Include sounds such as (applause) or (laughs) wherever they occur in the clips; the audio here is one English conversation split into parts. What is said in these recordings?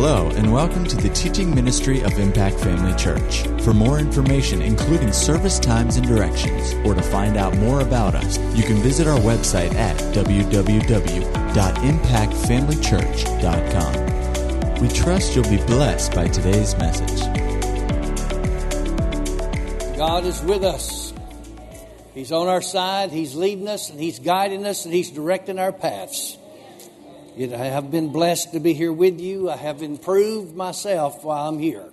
Hello, and welcome to the teaching ministry of Impact Family Church. For more information, including service times and directions, or to find out more about us, you can visit our website at www.impactfamilychurch.com. We trust you'll be blessed by today's message. God is with us. He's on our side, He's leading us, and He's guiding us, and He's directing our paths. Yet I have been blessed to be here with you. I have improved myself while I'm here.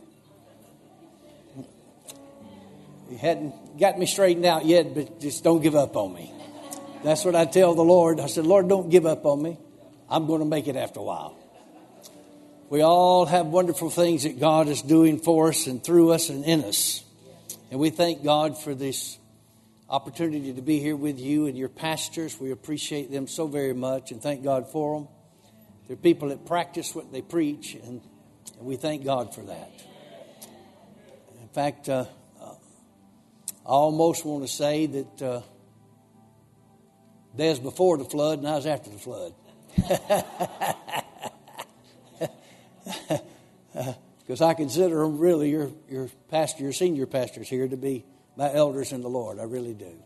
You hadn't got me straightened out yet, but just don't give up on me. That's what I tell the Lord. I said, Lord, don't give up on me. I'm going to make it after a while. We all have wonderful things that God is doing for us and through us and in us. And we thank God for this opportunity to be here with you and your pastors. We appreciate them so very much and thank God for them. They're people that practice what they preach, and, we thank God for that. In fact, uh, I almost want to say that uh, there's before the flood and I was after the flood. (laughs) Because I consider them really your, your pastor, your senior pastors here to be my elders in the Lord. I really do.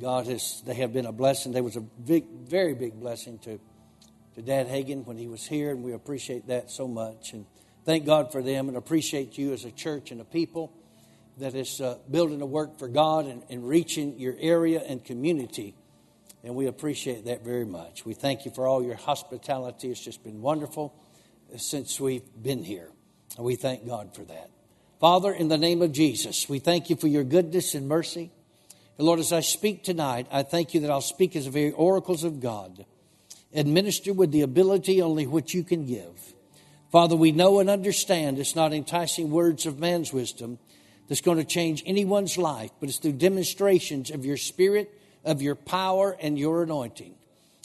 God has, they have been a blessing. There was a big, very big blessing to to Dad Hagin when he was here, and we appreciate that so much. And thank God for them and appreciate you as a church and a people that is uh, building a work for God and, and reaching your area and community. And we appreciate that very much. We thank you for all your hospitality. It's just been wonderful since we've been here. And we thank God for that. Father, in the name of Jesus, we thank you for your goodness and mercy. And Lord, as I speak tonight, I thank you that I'll speak as the very oracles of God administer with the ability only which you can give. Father, we know and understand it's not enticing words of man's wisdom that's going to change anyone's life, but it's through demonstrations of your spirit, of your power, and your anointing.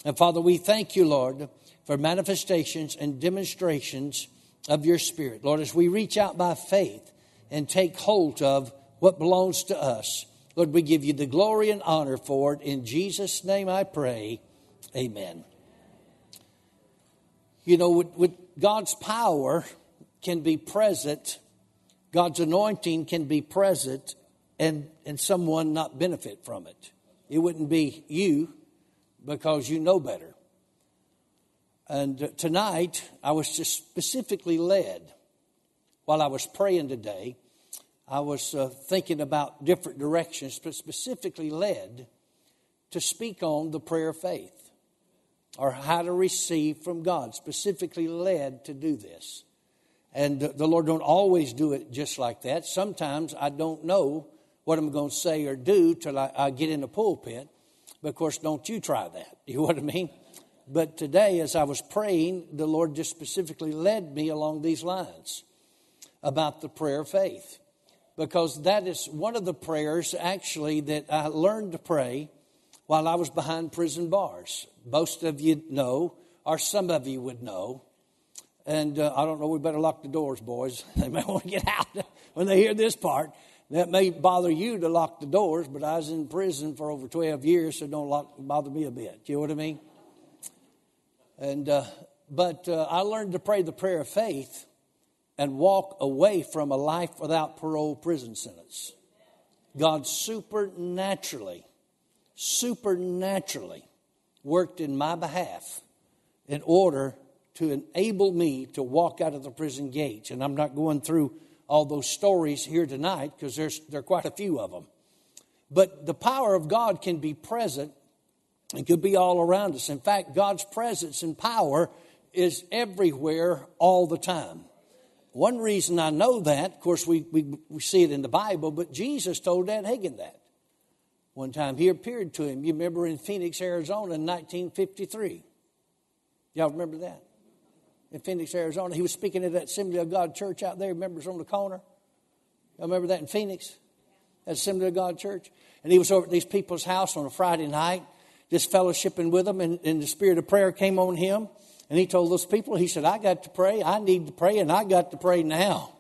And Father, we thank you, Lord, for manifestations and demonstrations of your spirit. Lord, as we reach out by faith and take hold of what belongs to us, Lord, we give you the glory and honor for it. In Jesus' name I pray. Amen. You know, with, with God's power can be present, God's anointing can be present, and, and someone not benefit from it. It wouldn't be you because you know better. And tonight, I was just specifically led while I was praying today. I was uh, thinking about different directions, but specifically led to speak on the prayer of faith or how to receive from God, specifically led to do this. And the Lord don't always do it just like that. Sometimes I don't know what I'm going to say or do till I, I get in the pulpit. But of course, don't you try that. (laughs) You know what I mean? But today, as I was praying, the Lord just specifically led me along these lines about the prayer of faith. Because that is one of the prayers actually that I learned to pray while I was behind prison bars. Most of you know, or some of you would know. And uh, I don't know, we better lock the doors, boys. (laughs) They may want to get out (laughs) when they hear this part. That may bother you to lock the doors, but I was in prison for over 12 years, so don't lock, bother me a bit. You know what I mean? And, uh, but uh, I learned to pray the prayer of faith and walk away from a life without parole prison sentence. God supernaturally supernaturally worked in my behalf in order to enable me to walk out of the prison gates. And I'm not going through all those stories here tonight because there's there are quite a few of them. But the power of God can be present and could be all around us. In fact, God's presence and power is everywhere all the time. One reason I know that, of course, we, we, we see it in the Bible, but Jesus told Dad Hagin that one time. He appeared to him. You remember in Phoenix, Arizona in 1953. Y'all remember that? In Phoenix, Arizona. He was speaking at that Assembly of God church out there. Members on the corner. Y'all remember that in Phoenix? That Assembly of God church? And he was over at these people's house on a Friday night, just fellowshipping with them, and, and the spirit of prayer came on him. And he told those people, he said, I got to pray, I need to pray, and I got to pray now.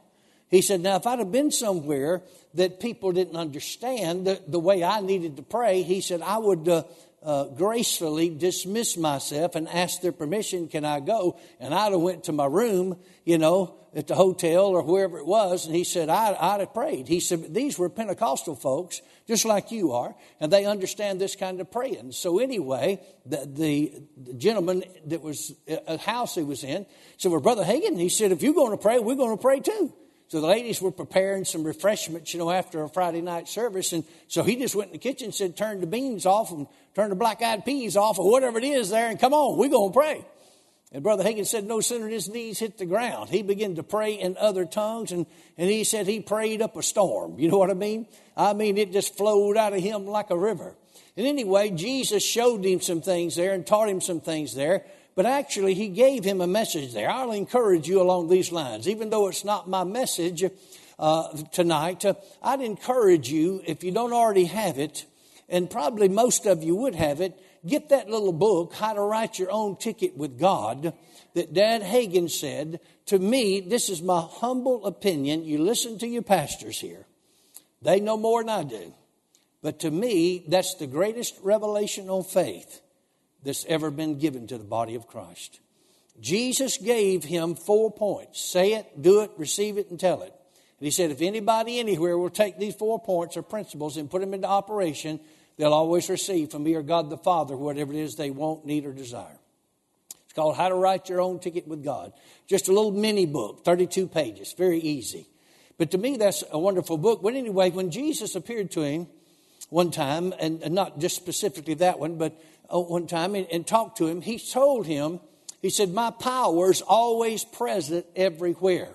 He said, Now, if I'd have been somewhere that people didn't understand the, the way I needed to pray, he said, I would, uh, uh, gracefully dismiss myself and ask their permission, can I go? And I'd have went to my room, you know, at the hotel or wherever it was, and he said, I, I'd have prayed. He said, these were Pentecostal folks, just like you are, and they understand this kind of praying. So anyway, the, the, the gentleman that was, a house he was in, said, well, Brother Hagin, he said, if you're going to pray, we're going to pray too. So the ladies were preparing some refreshments, you know, after a Friday night service. And so he just went in the kitchen and said, turn the beans off and turn the black eyed peas off or whatever it is there and come on, we're going to pray. And Brother Hagin said, no sooner his knees hit the ground, he began to pray in other tongues. And, and he said he prayed up a storm. You know what I mean? I mean, it just flowed out of him like a river. And anyway, Jesus showed him some things there and taught him some things there but actually he gave him a message there. I'll encourage you along these lines, even though it's not my message uh, tonight. Uh, I'd encourage you, if you don't already have it, and probably most of you would have it, get that little book, How to Write Your Own Ticket with God, that Dad Hagin said. To me, this is my humble opinion. You listen to your pastors here, they know more than I do. But to me, that's the greatest revelation on faith that's ever been given to the body of Christ. Jesus gave him four points say it, do it, receive it, and tell it. And he said, if anybody anywhere will take these four points or principles and put them into operation, they'll always receive from me or God the Father whatever it is they want, need, or desire. It's called How to Write Your Own Ticket with God. Just a little mini book, 32 pages, very easy. But to me, that's a wonderful book. But anyway, when Jesus appeared to him one time, and, and not just specifically that one, but uh, one time and, and talked to him, he told him, he said, My power is always present everywhere.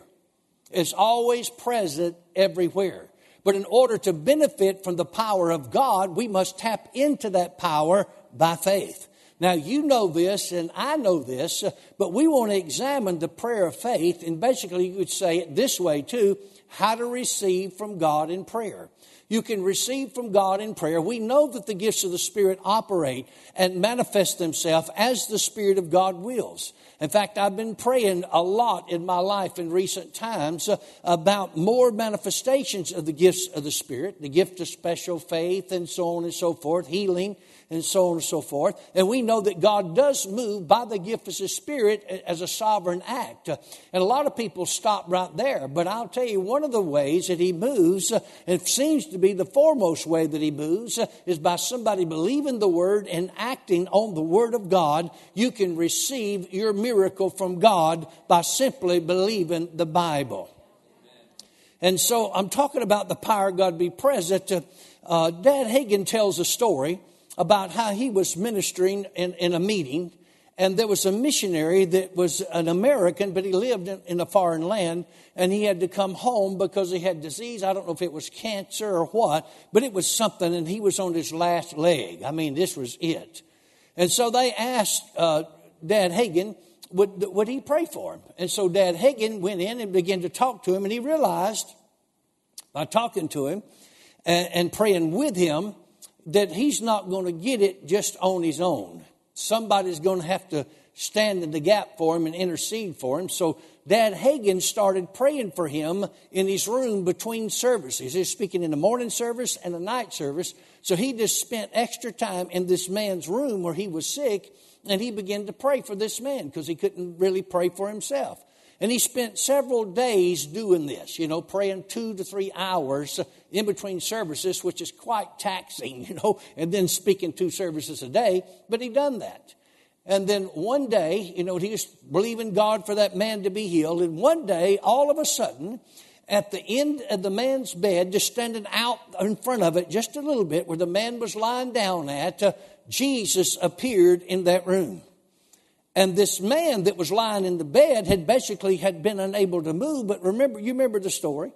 It's always present everywhere. But in order to benefit from the power of God, we must tap into that power by faith. Now, you know this, and I know this, uh, but we want to examine the prayer of faith, and basically, you could say it this way too how to receive from God in prayer you can receive from God in prayer. We know that the gifts of the Spirit operate and manifest themselves as the Spirit of God wills. In fact, I've been praying a lot in my life in recent times uh, about more manifestations of the gifts of the Spirit, the gift of special faith, and so on and so forth, healing, and so on and so forth. And we know that God does move by the gift of His Spirit as a sovereign act. And a lot of people stop right there. But I'll tell you, one of the ways that He moves, it seems to be the foremost way that He moves, is by somebody believing the Word and acting on the Word of God. You can receive your miracle from God by simply believing the Bible. And so I'm talking about the power of God to be present. Uh, Dad Hagin tells a story about how he was ministering in, in a meeting, and there was a missionary that was an American, but he lived in, in, a foreign land, and he had to come home because he had disease. I don't know if it was cancer or what, but it was something, and he was on his last leg. I mean, this was it. And so they asked uh, Dad Hagin, would, would he pray for him? And so Dad Hagin went in and began to talk to him, and he realized by talking to him and, and praying with him that he's not going to get it just on his own. Somebody's going to have to stand in the gap for him and intercede for him. So Dad Hagin started praying for him in his room between services. He's speaking in the morning service and the night service. So he just spent extra time in this man's room where he was sick and he began to pray for this man because he couldn't really pray for himself. And he spent several days doing this, you know, praying two to three hours in between services, which is quite taxing, (laughs) you know, and then speaking two services a day. But he done that. And then one day, you know, he was believing God for that man to be healed. And one day, all of a sudden, at the end of the man's bed, just standing out in front of it just a little bit, where the man was lying down at, uh, Jesus appeared in that room. And this man that was lying in the bed had basically had been unable to move. But remember, you remember the story.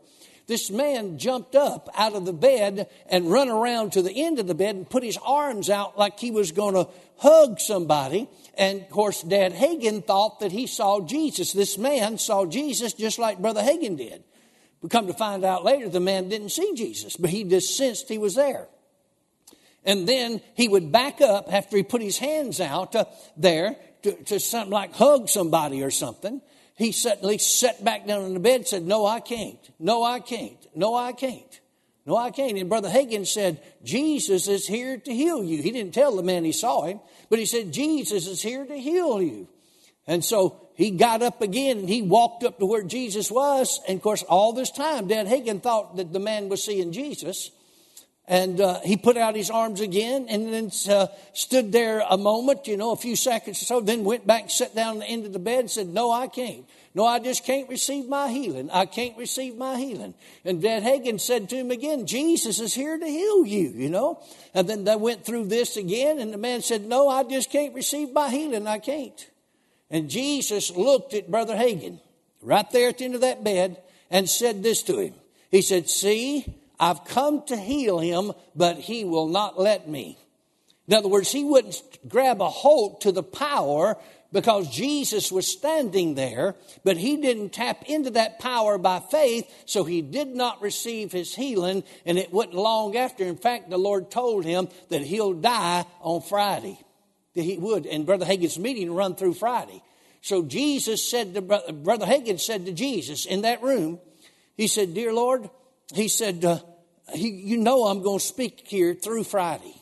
This man jumped up out of the bed and run around to the end of the bed and put his arms out like he was going to hug somebody. And of course, Dad Hagin thought that he saw Jesus. This man saw Jesus just like Brother Hagin did. We come to find out later the man didn't see Jesus, but he just sensed he was there. And then he would back up after he put his hands out uh, there to, to something like hug somebody or something, he suddenly sat back down in the bed and said, No, I can't. No, I can't. No, I can't. No, I can't. And Brother Hagin said, Jesus is here to heal you. He didn't tell the man he saw him, but he said, Jesus is here to heal you. And so he got up again and he walked up to where Jesus was. And of course, all this time, Dad Hagin thought that the man was seeing Jesus. And uh, he put out his arms again and then uh, stood there a moment, you know, a few seconds or so, then went back, sat down on the end of the bed and said, No, I can't. No, I just can't receive my healing. I can't receive my healing. And Dad Hagin said to him again, Jesus is here to heal you, you know. And then they went through this again, and the man said, No, I just can't receive my healing. I can't. And Jesus looked at Brother Hagin right there at the end of that bed and said this to him. He said, See, I've come to heal him, but he will not let me. In other words, he wouldn't grab a hold to the power because Jesus was standing there, but he didn't tap into that power by faith, so he did not receive his healing, and it wasn't long after. In fact, the Lord told him that he'll die on Friday that he would. And Brother Hagin's meeting run through Friday. So Jesus said to Brother Hagin said to Jesus in that room, he said, "Dear Lord," he said, uh, he, "You know I'm going to speak here through Friday."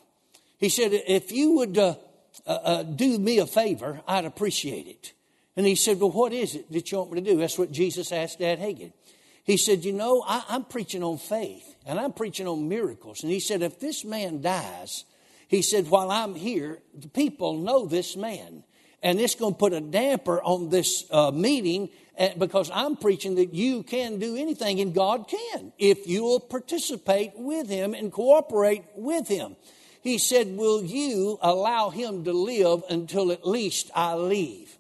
He said, "If you would uh, uh, uh, do me a favor, I'd appreciate it." And he said, "Well, what is it that you want me to do?" That's what Jesus asked Dad Hagin. He said, "You know, I, I'm preaching on faith and I'm preaching on miracles." And he said, "If this man dies." He said, While I'm here, the people know this man. And it's going to put a damper on this uh, meeting eh, because I'm preaching that you can do anything and God can if you'll participate with Him and cooperate with Him. He said, Will you allow Him to live until at least I leave?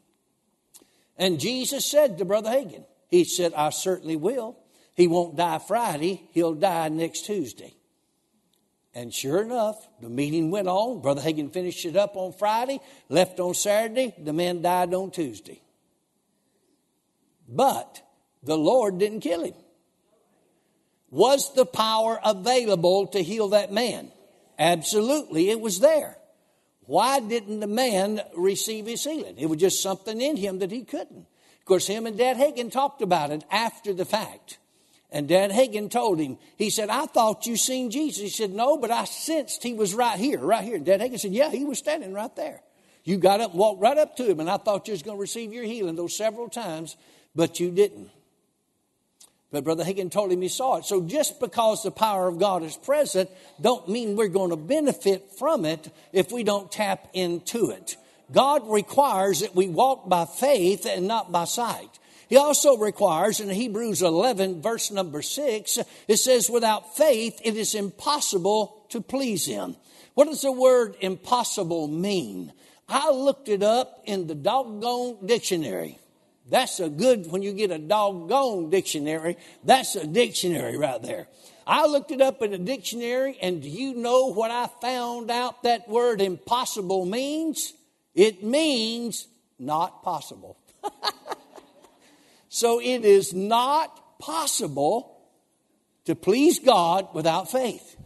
And Jesus said to Brother Hagin, He said, I certainly will. He won't die Friday, he'll die next Tuesday. And sure enough, the meeting went on. Brother Hagin finished it up on Friday, left on Saturday. The man died on Tuesday. But the Lord didn't kill him. Was the power available to heal that man? Absolutely, it was there. Why didn't the man receive his healing? It was just something in him that he couldn't. Of course, him and Dad Hagin talked about it after the fact. And Dad Hagin told him, he said, I thought you seen Jesus. He said, No, but I sensed he was right here, right here. And Dad Hagin said, Yeah, he was standing right there. You got up walked right up to him, and I thought you was going to receive your healing those several times, but you didn't. But Brother Hagin told him he saw it. So just because the power of God is present, don't mean we're going to benefit from it if we don't tap into it. God requires that we walk by faith and not by sight. He also requires in Hebrews 11, verse number 6, it says, Without faith, it is impossible to please Him. What does the word impossible mean? I looked it up in the doggone dictionary. That's a good, when you get a doggone dictionary, that's a dictionary right there. I looked it up in a dictionary, and do you know what I found out that word impossible means? It means not possible. (laughs) So it is not possible to please God without faith.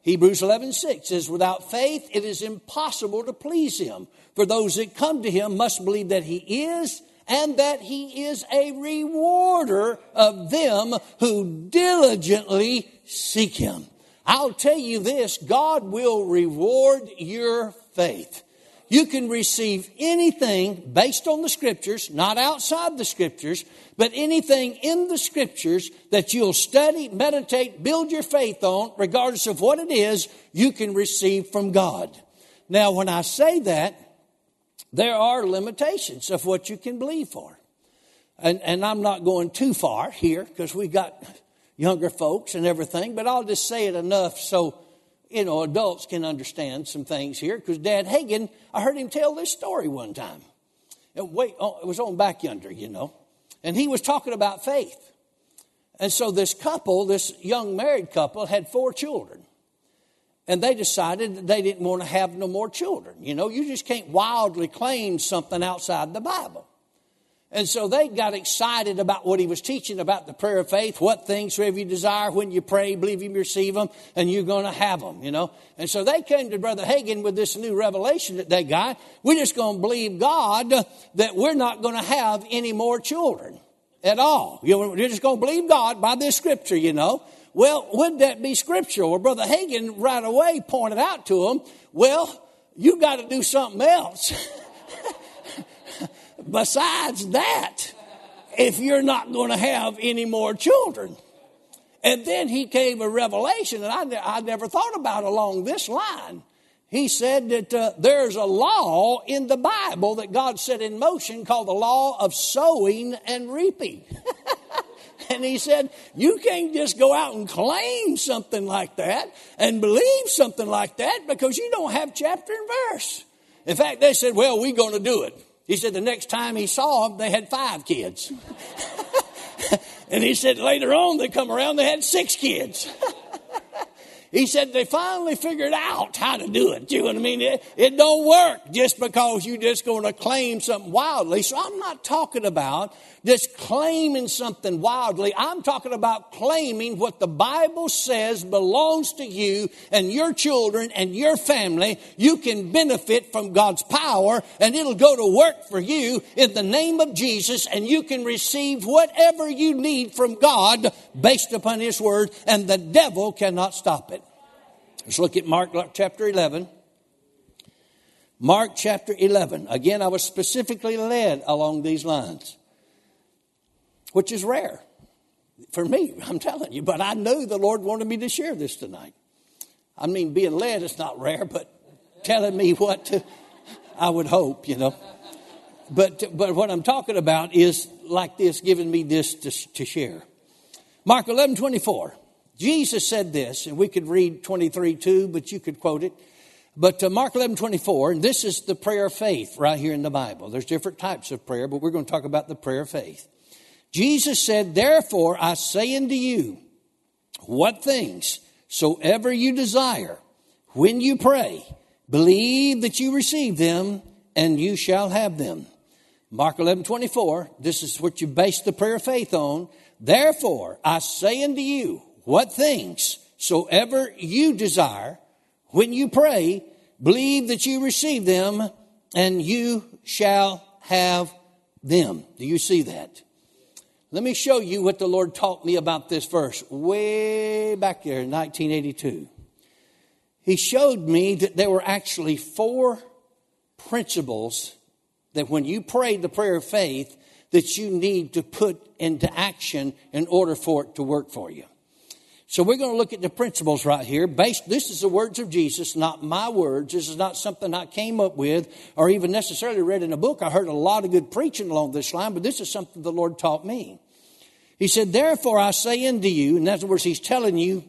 Hebrews 11, 6 says, Without faith, it is impossible to please Him. For those that come to Him must believe that He is and that He is a rewarder of them who diligently seek Him. I'll tell you this God will reward your faith. You can receive anything based on the scriptures, not outside the scriptures, but anything in the scriptures that you'll study, meditate, build your faith on, regardless of what it is, you can receive from God. Now, when I say that, there are limitations of what you can believe for. And, and I'm not going too far here because we got younger folks and everything, but I'll just say it enough so you know, adults can understand some things here because Dad Hagin, I heard him tell this story one time. And wait, oh, it was on back yonder, you know. And he was talking about faith. And so this couple, this young married couple, had four children. And they decided that they didn't want to have no more children. You know, you just can't wildly claim something outside the Bible. And so they got excited about what he was teaching about the prayer of faith. What things soever you desire when you pray, believe you receive them, and you're going to have them, you know. And so they came to Brother Hagin with this new revelation that they got. We're just going to believe God that we're not going to have any more children at all. You know, we're just going to believe God by this scripture, you know. Well, would that be scriptural? Well, Brother Hagin right away pointed out to him, well, you got to do something else (laughs) besides that if you're not going to have any more children. And then he gave a revelation that I, I never thought about along this line. He said that uh, there's a law in the Bible that God set in motion called the law of sowing and reaping. (laughs) and he said, You can't just go out and claim something like that and believe something like that because you don't have chapter and verse. In fact, they said, Well, we're going to do it. He said the next time he saw them, they had five kids. (laughs) and he said later on they come around, they had six kids. (laughs) He said they finally figured out how to do it. You know what I mean? It, it don't work just because you're just going to claim something wildly. So I'm not talking about just claiming something wildly. I'm talking about claiming what the Bible says belongs to you and your children and your family. You can benefit from God's power and it'll go to work for you in the name of Jesus and you can receive whatever you need from God based upon His Word and the devil cannot stop it. Let's look at Mark chapter 11. Mark chapter 11. Again, I was specifically led along these lines, which is rare for me, I'm telling you, but I knew the Lord wanted me to share this tonight. I mean, being led is not rare, but telling me what to, I would hope, you know. But, but what I'm talking about is like this, giving me this to, to share. Mark 11, 24. Jesus said this, and we could read 23 2, but you could quote it. But Mark 11, 24, and this is the prayer of faith right here in the Bible. There's different types of prayer, but we're going to talk about the prayer of faith. Jesus said, Therefore I say unto you, what things soever you desire, when you pray, believe that you receive them, and you shall have them. Mark 11, 24, this is what you base the prayer of faith on. Therefore I say unto you, what things soever you desire, when you pray, believe that you receive them, and you shall have them. Do you see that? Let me show you what the Lord taught me about this verse way back there in 1982. He showed me that there were actually four principles that when you pray the prayer of faith that you need to put into action in order for it to work for you. So we're going to look at the principles right here. Based, this is the words of Jesus, not my words. This is not something I came up with or even necessarily read in a book. I heard a lot of good preaching along this line, but this is something the Lord taught me. He said, Therefore I say unto you, in other words, he's telling you,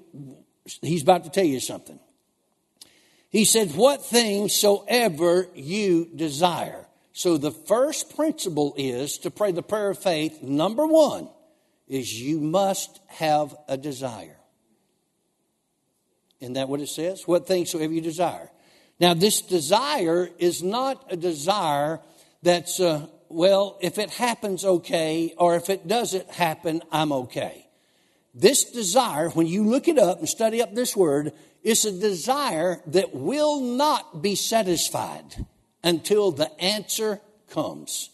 he's about to tell you something. He said, What things soever you desire. So the first principle is to pray the prayer of faith. Number one is you must have a desire. Isn't that what it says? What things soever you desire. Now, this desire is not a desire that's, uh, well, if it happens, okay, or if it doesn't happen, I'm okay. This desire, when you look it up and study up this word, is a desire that will not be satisfied until the answer comes.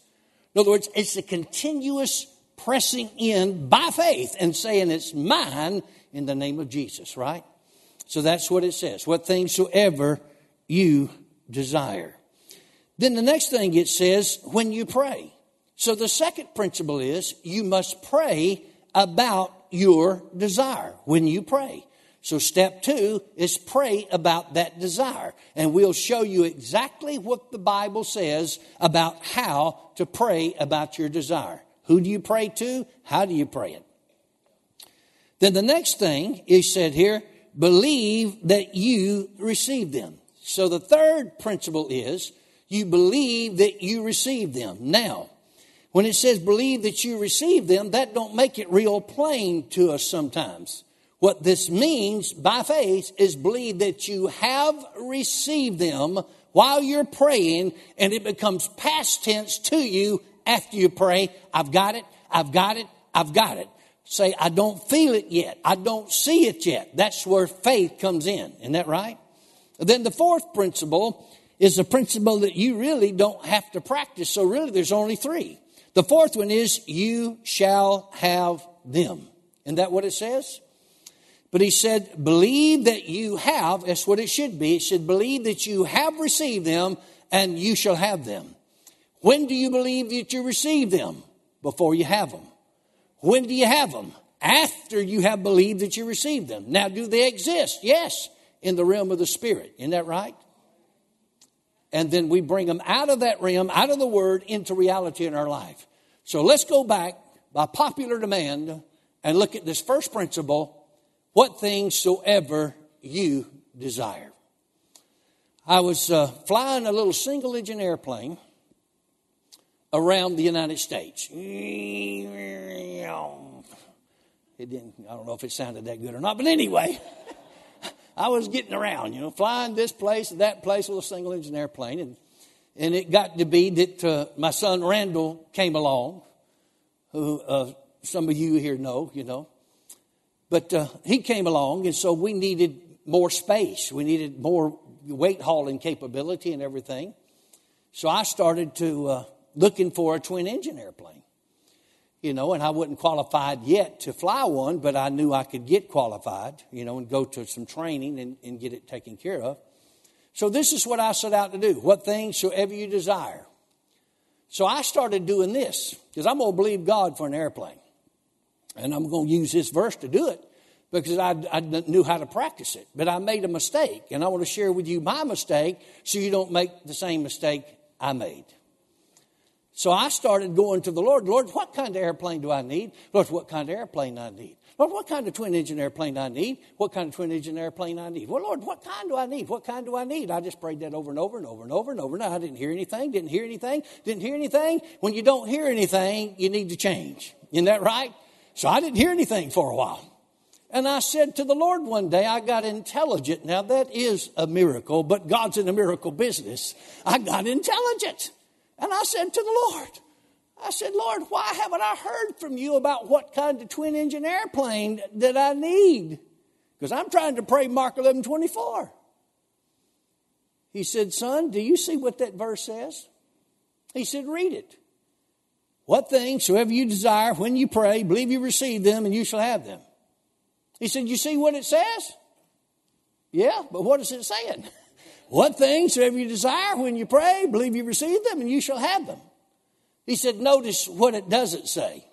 In other words, it's a continuous pressing in by faith and saying it's mine in the name of Jesus, right? So that's what it says. What things soever you desire. Then the next thing it says, when you pray. So the second principle is you must pray about your desire when you pray. So step two is pray about that desire. And we'll show you exactly what the Bible says about how to pray about your desire. Who do you pray to? How do you pray it? Then the next thing is said here, believe that you receive them. So the third principle is you believe that you receive them. Now, when it says believe that you receive them, that don't make it real plain to us sometimes. What this means by faith is believe that you have received them while you're praying and it becomes past tense to you after you pray. I've got it. I've got it. I've got it say, I don't feel it yet. I don't see it yet. That's where faith comes in. Isn't that right? Then the fourth principle is the principle that you really don't have to practice. So really there's only three. The fourth one is you shall have them. Isn't that what it says? But he said, believe that you have, that's what it should be. It should believe that you have received them and you shall have them. When do you believe that you receive them? Before you have them. When do you have them? After you have believed that you received them. Now, do they exist? Yes, in the realm of the Spirit. Isn't that right? And then we bring them out of that realm, out of the Word, into reality in our life. So let's go back by popular demand and look at this first principle what things soever you desire. I was uh, flying a little single engine airplane around the United States. It didn't, I don't know if it sounded that good or not, but anyway, (laughs) I was getting around, you know, flying this place, that place with a single engine airplane. And, and it got to be that uh, my son Randall came along, who uh, some of you here know, you know. But uh, he came along, and so we needed more space. We needed more weight hauling capability and everything. So I started to uh, looking for a twin engine airplane. You know, and I wasn't qualified yet to fly one, but I knew I could get qualified, you know, and go to some training and, and get it taken care of. So this is what I set out to do. What things soever you desire. So I started doing this because I'm going to believe God for an airplane. And I'm going to use this verse to do it because I, I knew how to practice it. But I made a mistake, and I want to share with you my mistake so you don't make the same mistake I made. So I started going to the Lord, Lord, what kind of airplane do I need? Lord, what kind of airplane do I need? Lord, what kind of twin engine airplane do I need? What kind of twin engine airplane do I need? Well, Lord, what kind do I need? What kind do I need? I just prayed that over and over and over and over and over. Now I didn't hear anything, didn't hear anything, didn't hear anything. When you don't hear anything, you need to change. Isn't that right? So I didn't hear anything for a while. And I said to the Lord one day, I got intelligent. Now that is a miracle, but God's in a miracle business. I got intelligent. And I said to the Lord, I said, Lord, why haven't I heard from you about what kind of twin engine airplane that I need? Because I'm trying to pray Mark 11 24. He said, Son, do you see what that verse says? He said, Read it. What things soever you desire when you pray, believe you receive them and you shall have them. He said, You see what it says? Yeah, but what is it saying? What things soever you desire when you pray, believe you receive them and you shall have them. He said, Notice what it doesn't say.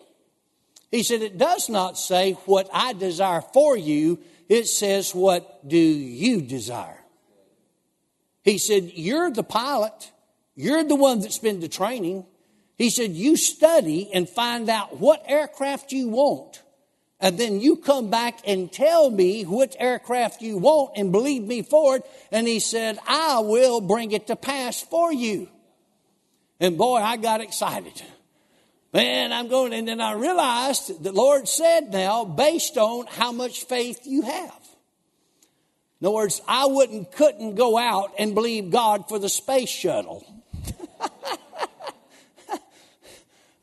He said, It does not say what I desire for you, it says, What do you desire? He said, You're the pilot, you're the one that's been to training. He said, You study and find out what aircraft you want. And then you come back and tell me which aircraft you want and believe me for it. And he said, I will bring it to pass for you. And boy, I got excited. Man, I'm going, and then I realized the Lord said now, based on how much faith you have. In other words, I wouldn't, couldn't go out and believe God for the space shuttle. (laughs)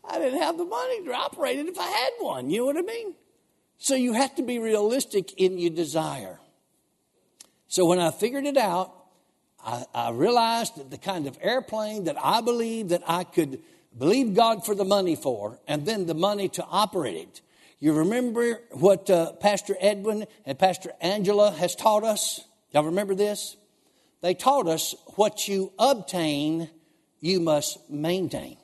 I didn't have the money to operate it if I had one. You know what I mean? So you have to be realistic in your desire. So when I figured it out, I, I realized that the kind of airplane that I believed that I could believe God for the money for, and then the money to operate it. You remember what uh, Pastor Edwin and Pastor Angela has taught us? Y'all remember this? They taught us what you obtain, you must maintain.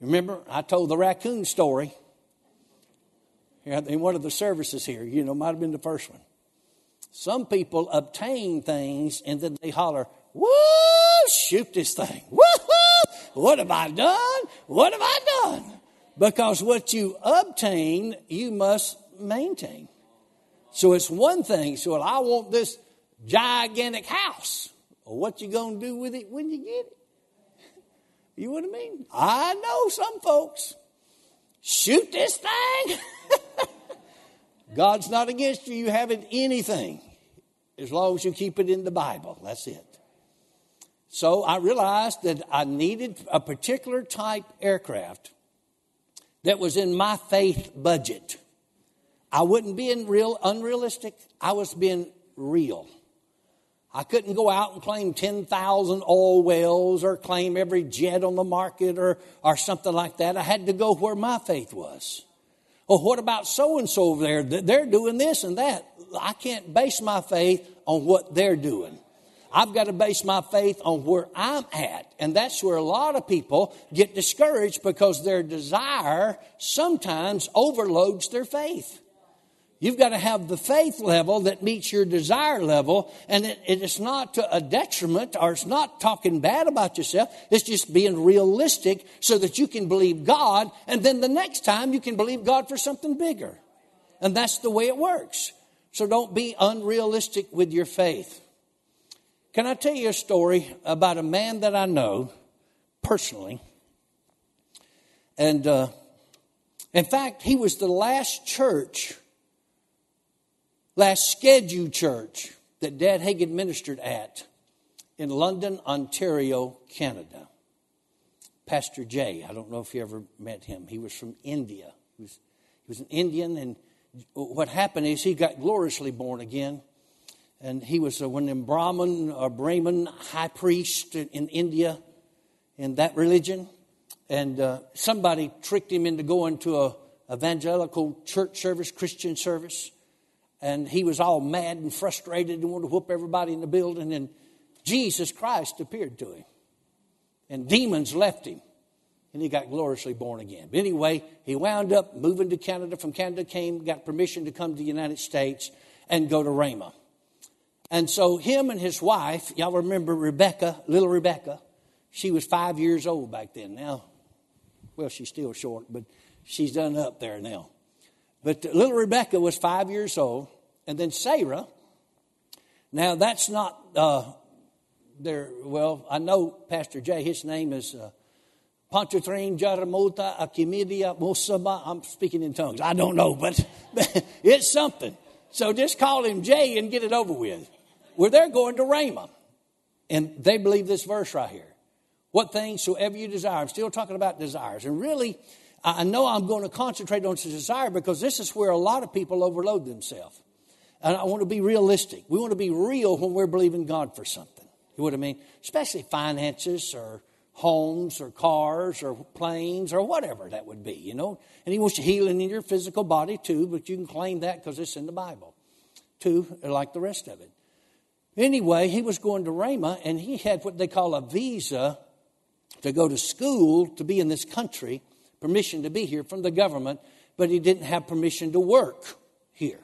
Remember, I told the raccoon story in one of the services here. You know, might have been the first one. Some people obtain things and then they holler, Woo, shoot this thing. Woo, what have I done? What have I done? Because what you obtain, you must maintain. So it's one thing. So well, I want this gigantic house. Well, what you gonna do with it when you get it? You know what I mean? I know some folks. Shoot this thing. (laughs) God's not against you, you having anything as long as you keep it in the Bible. That's it. So I realized that I needed a particular type aircraft that was in my faith budget. I wasn't being real unrealistic. I was being real. I couldn't go out and claim 10,000 oil wells or claim every jet on the market or, or something like that. I had to go where my faith was. Oh, what about so and so over there? They're doing this and that. I can't base my faith on what they're doing. I've got to base my faith on where I'm at. And that's where a lot of people get discouraged because their desire sometimes overloads their faith. You've got to have the faith level that meets your desire level, and it, it is not a detriment or it's not talking bad about yourself. It's just being realistic so that you can believe God, and then the next time you can believe God for something bigger. And that's the way it works. So don't be unrealistic with your faith. Can I tell you a story about a man that I know personally? And uh, in fact, he was the last church last scheduled church that Dad Hagin ministered at in London, Ontario, Canada. Pastor Jay, I don't know if you ever met him. He was from India. He was, he was an Indian, and what happened is he got gloriously born again. And he was a, one of Brahmin a Brahmin high priest in India in that religion. And uh, somebody tricked him into going to a evangelical church service, Christian service and he was all mad and frustrated and wanted to whoop everybody in the building. And Jesus Christ appeared to him, and demons left him, and he got gloriously born again. But anyway, he wound up moving to Canada. From Canada, came got permission to come to the United States and go to Rhema. And so him and his wife, y'all remember Rebecca, little Rebecca, she was five years old back then. Now, well, she's still short, but she's done up there now. But little Rebecca was five years old, and then Sarah. Now that's not uh, there. Well, I know Pastor Jay. His name is uh, Jaramuta Akimidia Musaba. I'm speaking in tongues. I don't know, but (laughs) it's something. So just call him Jay and get it over with. Well, they're going to Rhema, and they believe this verse right here. What things soever you desire. I'm still talking about desires, and really I know I'm going to concentrate on desire because this is where a lot of people overload themselves. And I want to be realistic. We want to be real when we're believing God for something. You know what I mean? Especially finances or homes or cars or planes or whatever that would be, you know. And He wants healing in your physical body too, but you can claim that because it's in the Bible too, like the rest of it. Anyway, he was going to Rhema and he had what they call a visa to go to school to be in this country permission to be here from the government, but he didn't have permission to work here.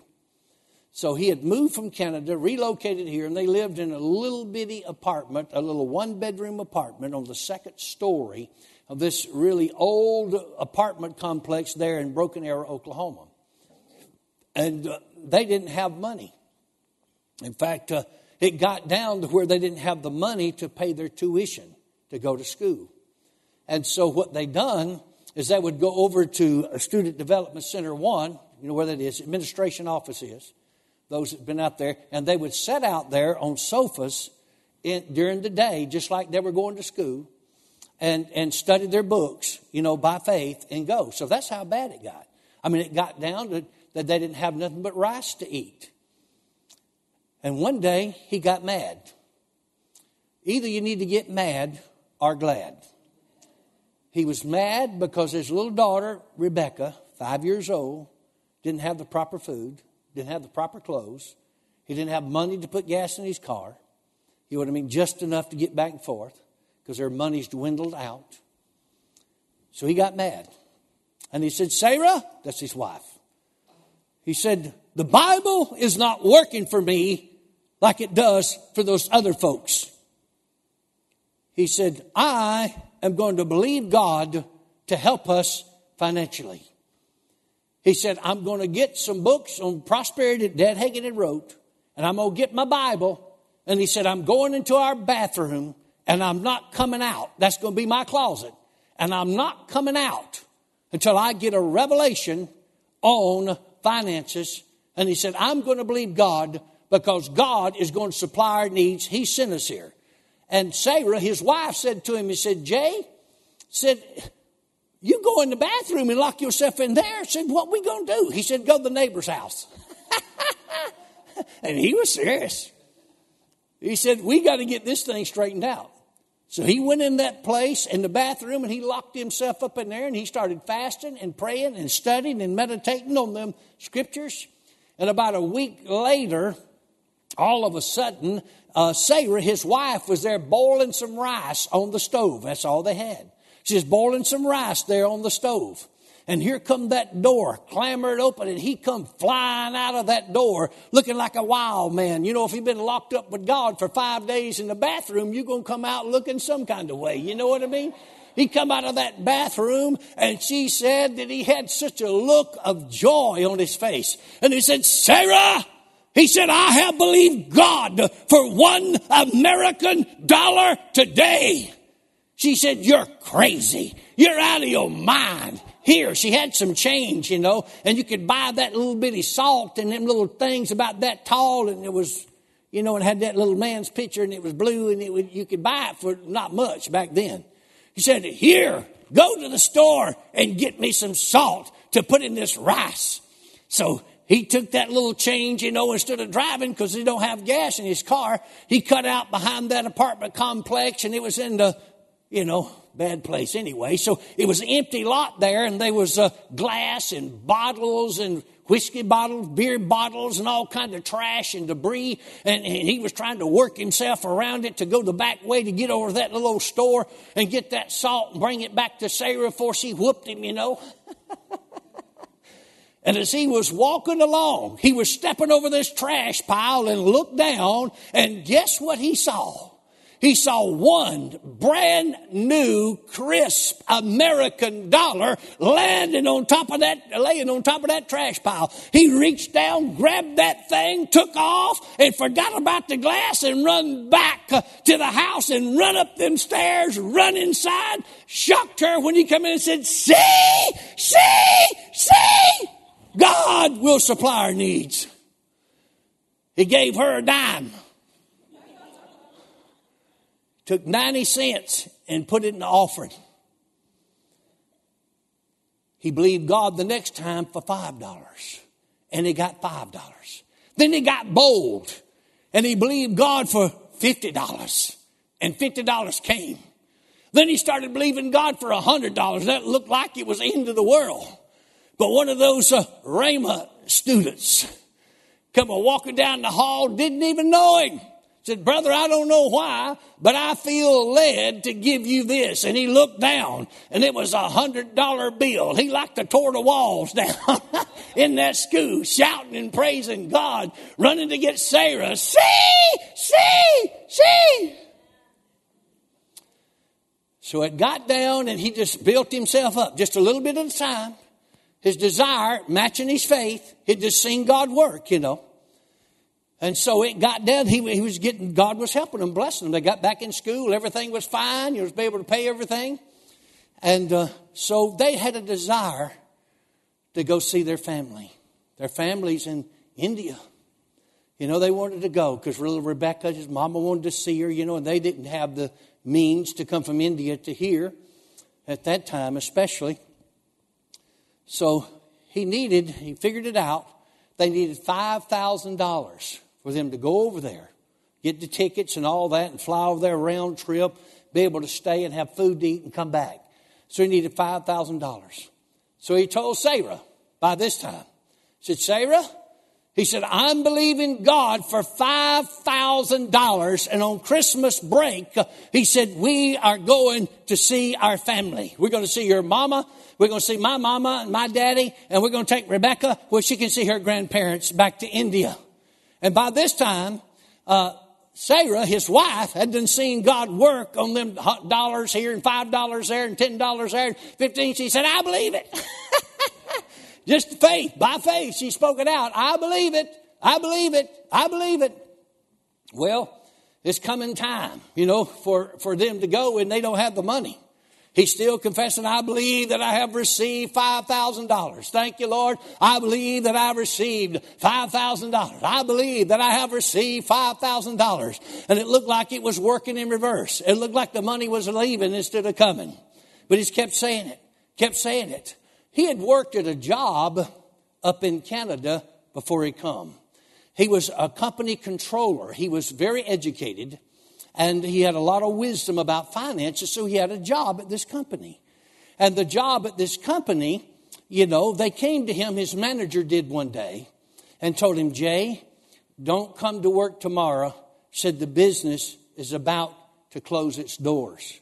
So he had moved from Canada, relocated here, and they lived in a little bitty apartment, a little one bedroom apartment on the second story of this really old apartment complex there in Broken Arrow, Oklahoma. And uh, they didn't have money. In fact, uh, it got down to where they didn't have the money to pay their tuition to go to school. And so what they done is they would go over to Student Development Center 1, you know where that is, administration office is, those that have been out there, and they would sit out there on sofas in, during the day, just like they were going to school, and, and study their books, you know, by faith and go. So that's how bad it got. I mean, it got down to that they didn't have nothing but rice to eat. And one day he got mad. Either you need to get mad or glad. He was mad because his little daughter, Rebecca, five years old, didn't have the proper food, didn't have the proper clothes. He didn't have money to put gas in his car. You know what I mean? Just enough to get back and forth because their money's dwindled out. So he got mad. And he said, Sarah, that's his wife. He said, The Bible is not working for me like it does for those other folks. He said, I am going to believe God to help us financially. He said, I'm going to get some books on prosperity that Dad Hagin had wrote, and I'm going to get my Bible. And he said, I'm going into our bathroom and I'm not coming out. That's going to be my closet. And I'm not coming out until I get a revelation on finances. And he said, I'm going to believe God because God is going to supply our needs. He sent us here. And Sarah, his wife, said to him, he said, Jay, said, you go in the bathroom and lock yourself in there. Said, what we going to do? He said, go to the neighbor's house. (laughs) and he was serious. He said, we got to get this thing straightened out. So he went in that place in the bathroom and he locked himself up in there and he started fasting and praying and studying and meditating on them scriptures. And about a week later, all of a sudden, uh, Sarah, his wife, was there boiling some rice on the stove. That's all they had. She was boiling some rice there on the stove. And here come that door, clambered open, and he come flying out of that door looking like a wild man. You know, if he'd been locked up with God for five days in the bathroom, you're going to come out looking some kind of way. You know what I mean? He come out of that bathroom and she said that he had such a look of joy on his face. And he said, Sarah, he said, I have believed God for one American dollar today. She said, You're crazy. You're out of your mind. Here, she had some change, you know, and you could buy that little bitty salt and them little things about that tall, and it was, you know, and had that little man's picture, and it was blue, and it would, you could buy it for not much back then. He said, Here, go to the store and get me some salt to put in this rice. So he took that little change, you know, instead of driving because he don't have gas in his car, he cut out behind that apartment complex and it was in the, you know, bad place anyway. So it was an empty lot there, and there was uh, glass and bottles and whiskey bottles, beer bottles, and all kind of trash and debris. And, and, he was trying to work himself around it to go the back way to get over that little store and get that salt and bring it back to Sarah before she whooped him, you know. (laughs) and as he was walking along, he was stepping over this trash pile and looked down, and guess what he saw? he saw one brand new, crisp American dollar landing on top of that, laying on top of that trash pile. He reached down, grabbed that thing, took off, and forgot about the glass and run back uh, to the house and run up them stairs, run inside, shocked her when he come in and said, see, see, see, God will supply our needs. He gave her a dime took 90 cents and put it in the offering. He believed God the next time for $5, and he got $5. Then he got bold, and he believed God for $50, and $50 came. Then he started believing God for $100. That looked like it was the end of the world. But one of those uh, students come a walking down the hall, didn't even know him said, Brother, I don't know why, but I feel led to give you this. And he looked down, and it was a hundred dollar bill. He liked to tore the walls (laughs) down in that school, shouting and praising God, running to get Sarah. See, see, see. So it got down, and he just built himself up just a little bit at a time. His desire matching his faith. He'd just seen God work, you know. And so it got down. He, he was getting, God was helping him, blessing them. They got back in school. Everything was fine. He was able to pay everything. And uh, so they had a desire to go see their family. Their family's in India. You know, they wanted to go because little Rebecca, his mama wanted to see her, you know, and they didn't have the means to come from India to here at that time, especially. So he needed, he figured it out, they needed $5,000 for them to go over there, get the tickets and all that, and fly over there round trip, be able to stay and have food to eat and come back. So he needed $5,000. So he told Sarah by this time, said, Sarah, he said, I'm believing God for $5,000. And on Christmas break, he said, we are going to see our family. We're going to see your mama. We're going to see my mama and my daddy. And we're going to take Rebecca where she can see her grandparents back to India. And by this time, uh, Sarah, his wife, had been seeing God work on them dollars here and five dollars there and ten dollars there and fifteen. She said, I believe it. (laughs) Just faith, by faith, she spoke it out. I believe it. I believe it. I believe it. Well, it's coming time, you know, for, for them to go and they don't have the money. He's still confessing, I believe that I have received $5,000. Thank you, Lord. I believe that I received $5,000. I believe that I have received $5,000. And it looked like it was working in reverse. It looked like the money was leaving instead of coming. But he's kept saying it, kept saying it. He had worked at a job up in Canada before he come. He was a company controller. He was very educated and he had a lot of wisdom about finances, so he had a job at this company. And the job at this company, you know, they came to him, his manager did one day, and told him, Jay, don't come to work tomorrow. Said the business is about to close its doors.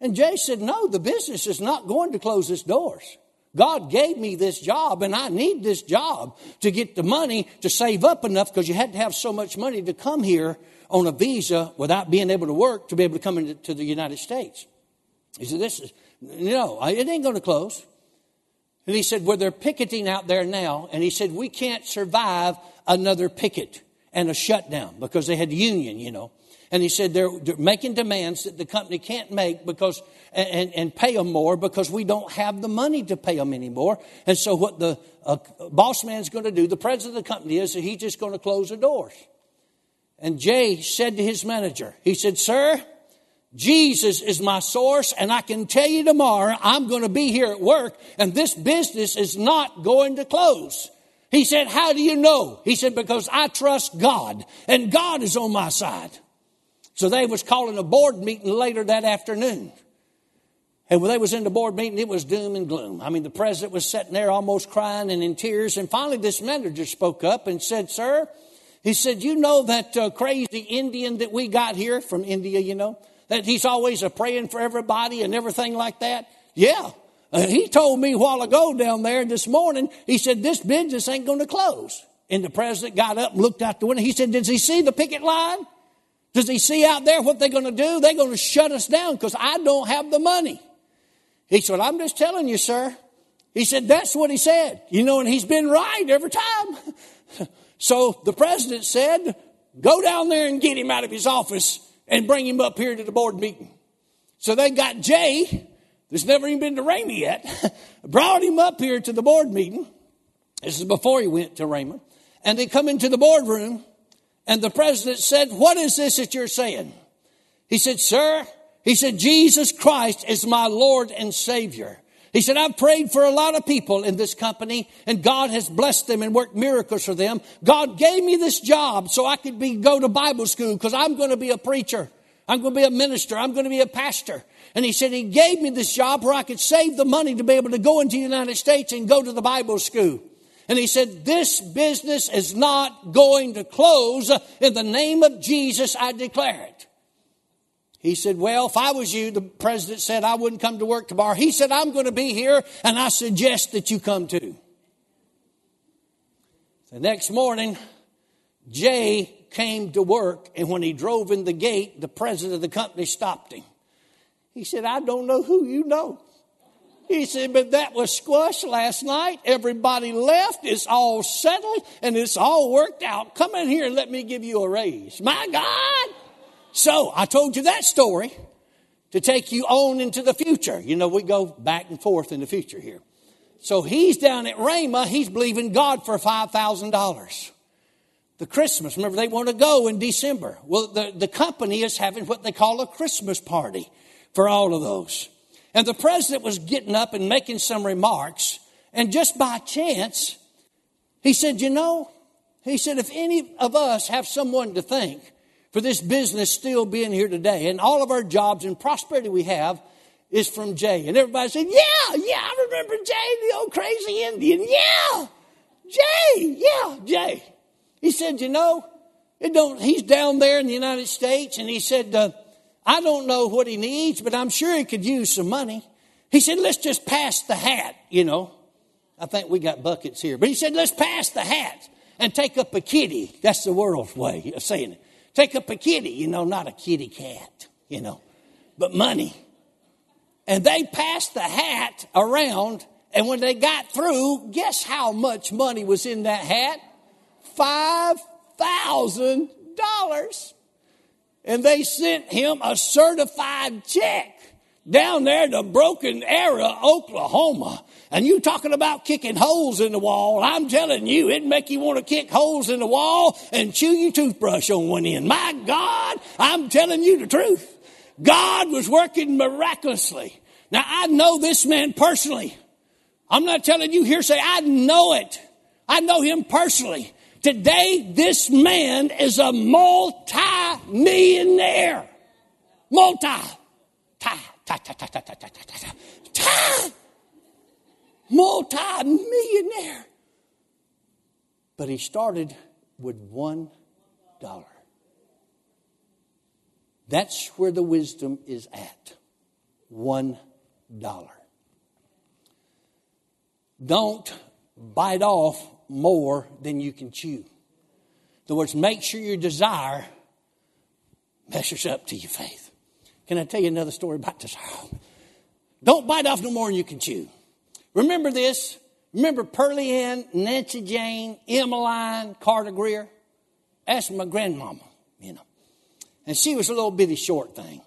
And Jay said, No, the business is not going to close its doors. God gave me this job and I need this job to get the money to save up enough because you had to have so much money to come here on a visa without being able to work to be able to come into the United States. He said, This is, no, it ain't going to close. And he said, Well, they're picketing out there now. And he said, We can't survive another picket and a shutdown because they had union, you know. And he said they're, they're, making demands that the company can't make because and, and pay them more because we don't have the money to pay them anymore. And so what the uh, boss man's going to do, the president of the company is, he's just going to close the doors. And Jay said to his manager, he said, "Sir, Jesus is my source, and I can tell you tomorrow I'm going to be here at work, and this business is not going to close." He said, How do you know? He said, Because I trust God, and God is on my side. So they was calling a board meeting later that afternoon. And when they was in the board meeting, it was doom and gloom. I mean, the president was sitting there almost crying and in tears. And finally, this manager spoke up and said, Sir, he said, You know that uh, crazy Indian that we got here from India, you know, that he's always a praying for everybody and everything like that? Yeah. Uh, he told me a while ago down there this morning, he said, This business ain't going to close. And the president got up and looked out the window. He said, Did he see the picket line? Does he see out there what they're going to do? They're going to shut us down because I don't have the money. He said, I'm just telling you, sir. He said, That's what he said. You know, and he's been right every time. (laughs) so the president said, Go down there and get him out of his office and bring him up here to the board meeting. So they got Jay that's never even been to Rhema yet, (laughs) brought him up here to the board meeting. This is before he went to Rhema. And they come into the boardroom, and the president said, What is this that you're saying? He said, Sir, he said, Jesus Christ is my Lord and Savior. He said, I've prayed for a lot of people in this company and God has blessed them and worked miracles for them. God gave me this job so I could be, go to Bible school because I'm going to be a preacher. I'm going to be a minister. I'm going to be a pastor. And he said he gave me this job where I could save the money to be able to go into the United States and go to the Bible school. And he said, This business is not going to close. In the name of Jesus, I declare it. He said, Well, if I was you, the president said I wouldn't come to work tomorrow. He said, I'm going to be here, and I suggest that you come too. The next morning, Jay came to work, and when he drove in the gate, the president of the company stopped him. He said, I don't know who you know. He said, but that was squashed last night. Everybody left. It's all settled and it's all worked out. Come in here and let me give you a raise. My God. So I told you that story to take you on into the future. You know, we go back and forth in the future here. So he's down at Rhema. He's believing God for $5,000. The Christmas, remember they want to go in December. Well, the, the company is having what they call a Christmas party for all of those. And the president was getting up and making some remarks, and just by chance, he said, You know, he said, if any of us have someone to thank for this business still being here today, and all of our jobs and prosperity we have is from Jay. And everybody said, Yeah, yeah, I remember Jay, the old crazy Indian. Yeah, Jay, yeah, Jay. He said, You know, it don't, he's down there in the United States, and he said, uh, I don't know what he needs, but I'm sure he could use some money. He said, let's just pass the hat, you know. I think we got buckets here. But he said, let's pass the hat and take up a kitty. That's the world's way of saying it. Take up a kitty, you know, not a kitty cat, you know, but money. And they passed the hat around, and when they got through, guess how much money was in that hat? $5,000 and they sent him a certified check down there to Broken Arrow, Oklahoma. And you talking about kicking holes in the wall. I'm telling you, it'd make you want to kick holes in the wall and chew your toothbrush on one end. My God, I'm telling you the truth. God was working miraculously. Now I know this man personally. I'm not telling you hearsay. I know it. I know him personally. Today, this man is a multi-millionaire. Multi. Ta, ta, ta, ta, ta, ta, ta, ta, ta. Multi-millionaire. But he started with one dollar. That's where the wisdom is at. One dollar. Don't bite off more than you can chew. In other words, make sure your desire measures up to your faith. Can I tell you another story about desire? (sighs) Don't bite off no more than you can chew. Remember this. Remember Pearlie Ann, Nancy Jane, Emmeline, Carter Greer? That's my grandmama, you know. And she was a little bitty short thing.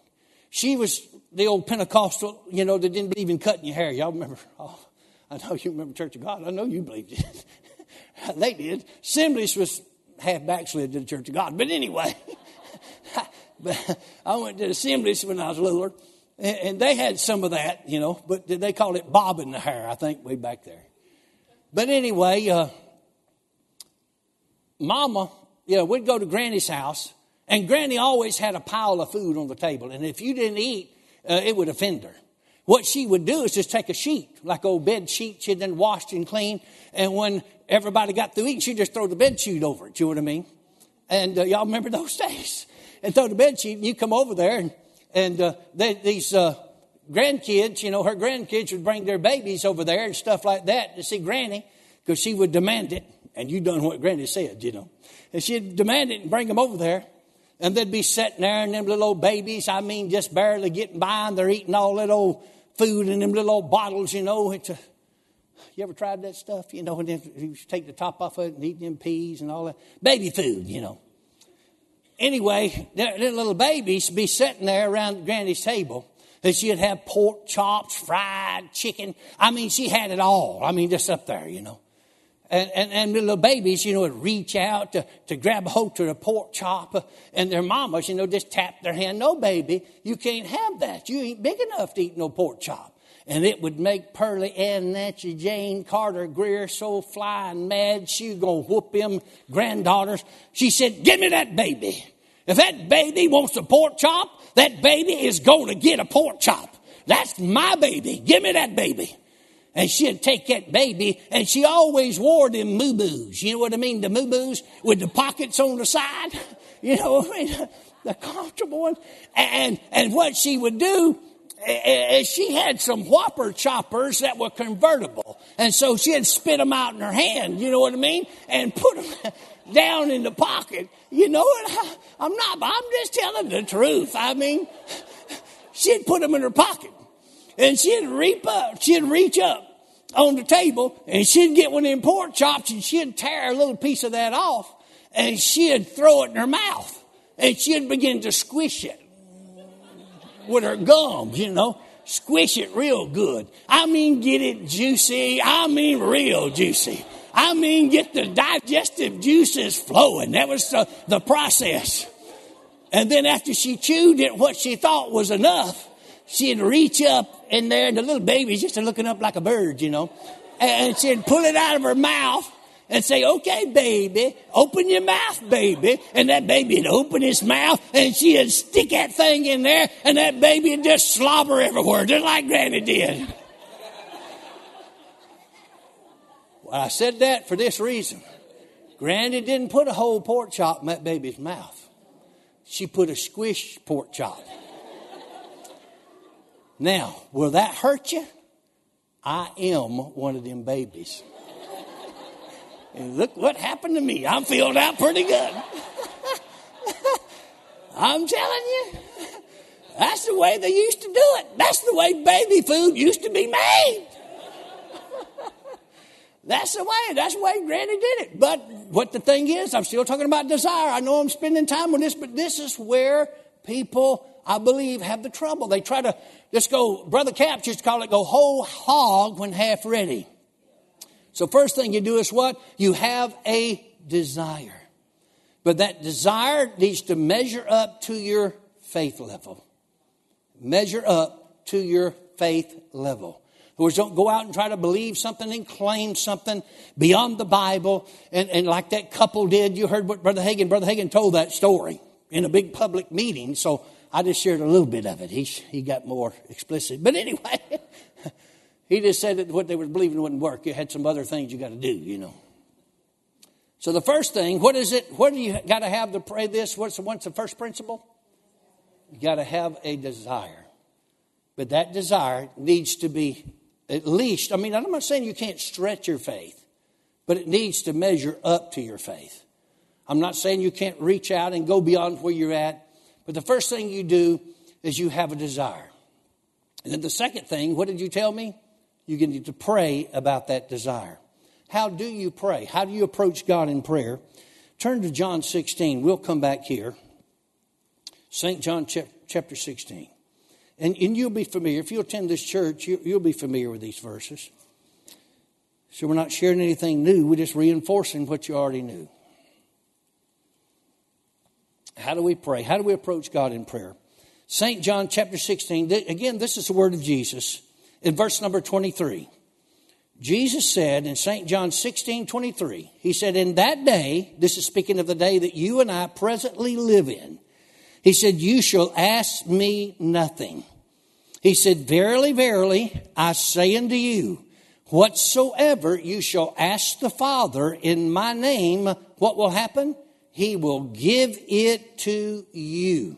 She was the old Pentecostal, you know, that didn't believe in cutting your hair. Y'all remember? (laughs) Oh, I know you remember Church of God. I know you believed it. (laughs) (laughs) they did. Assemblies was half backslid to the Church of God. But anyway, (laughs) I went to assemblies when I was littler, and they had some of that, you know, but they called it bobbing the hair, I think, way back there. But anyway, uh, Mama, you know, we'd go to Granny's house, and Granny always had a pile of food on the table, and if you didn't eat, uh, it would offend her. What she would do is just take a sheet, like old bed sheet she'd then washed and cleaned, and when everybody got through eating, she'd just throw the bed sheet over it. You know what I mean? And uh, y'all remember those (laughs) days? And throw the bed sheet, and you come over there, and, and uh, they, these uh, grandkids, you know, her grandkids would bring their babies over there and stuff like that to see Granny, because she would demand it. And you done what Granny said, you know. And she'd demand it and bring them over there. And they'd be sitting there, and them little old babies, I mean, just barely getting by, and they're eating all that old food in them little old bottles, you know. It's a, you ever tried that stuff? You know, and then you take the top off of it and eat them peas and all that. Baby food, you know. Anyway, their, little babies be sitting there around Granny's table. And she'd have pork chops, fried chicken. I mean, she had it all. I mean, just up there, you know. And, and, and little babies, you know, would reach out to, to grab a hold to the pork chop, and their mamas, you know, just tap their hand. No, baby, you can't have that. You ain't big enough to eat no pork chop. And it would make Pearlie Ann, Nancy Jane, Carter Greer so flying mad, she was to whoop them granddaughters. She said, Give me that baby. If that baby wants a pork chop, that baby is going to get a pork chop. That's my baby. Give me that baby. And she'd take that baby, and she always wore them moo-boos. You know what I mean? The moo-boos with the pockets on the side. (laughs) You know, I mean, (laughs) the comfortable ones. And, and what she would do she had some whopper choppers that were convertible. And so she'd spit them out in her hand, you know what I mean? And put them (laughs) down in the pocket. You know what? (laughs) I'm not, I'm just telling the truth. I mean, (laughs) she'd put them in her pocket and she'd reap up, she'd reach up on the table and she'd get one of them pork chops and she'd tear a little piece of that off and she'd throw it in her mouth and she'd begin to squish it with her gums, you know. Squish it real good. I mean, get it juicy. I mean, real juicy. I mean, get the digestive juices flowing. That was the, the process. And then after she chewed it, what she thought was enough, she'd reach up in there, and the little baby's just looking up like a bird, you know, and she'd pull it out of her mouth and say, okay, baby, open your mouth, baby. And that baby would open his mouth and she'd stick that thing in there and that baby would just slobber everywhere, just like Granny did. well, I said that for this reason. Granny didn't put a whole pork chop in that baby's mouth. She put a squish pork chop. Now, will that hurt you? I am one of them babies. And look what happened to me. I'm filled out pretty good. I'm telling you, that's the way they used to do it. That's the way baby food used to be made. that's the way. That's the way Granny did it. But what the thing is, I'm still talking about desire. I know I'm spending time on this, but this is where people, I believe, have the trouble. They try to just go, Brother Cap to call it go whole hog when half ready. So, first thing you do is what? You have a desire. But that desire needs to measure up to your faith level. Measure up to your faith level. In other words, don't go out and try to believe something and claim something beyond the Bible. And, and like that couple did, you heard what Brother Hagin, Brother Hagin told that story in a big public meeting. So I just shared a little bit of it. He, he got more explicit. But anyway, (laughs) he just said that what they were believing wouldn't work. You had some other things you got to do, you know. So the first thing, what is it? What do you got to have to pray this? What's, the, what's the first principle? You got to have a desire. But that desire needs to be at least, I mean, I'm not saying you can't stretch your faith, but it needs to measure up to your faith. I'm not saying you can't reach out and go beyond where you're at, but the first thing you do is you have a desire. And then the second thing, what did you tell me? You need to pray about that desire. How do you pray? How do you approach God in prayer? Turn to John 16. We'll come back here. St. John chapter 16. And, and you'll be familiar. If you attend this church, you, you'll be familiar with these verses. So we're not sharing anything new, we're just reinforcing what you already knew. How do we pray? How do we approach God in prayer? St. John chapter 16, again, this is the word of Jesus in verse number 23. Jesus said in St. John 16, 23, He said, In that day, this is speaking of the day that you and I presently live in, he said, You shall ask me nothing. He said, Verily, verily, I say unto you, whatsoever you shall ask the Father in my name, what will happen? He will give it to you.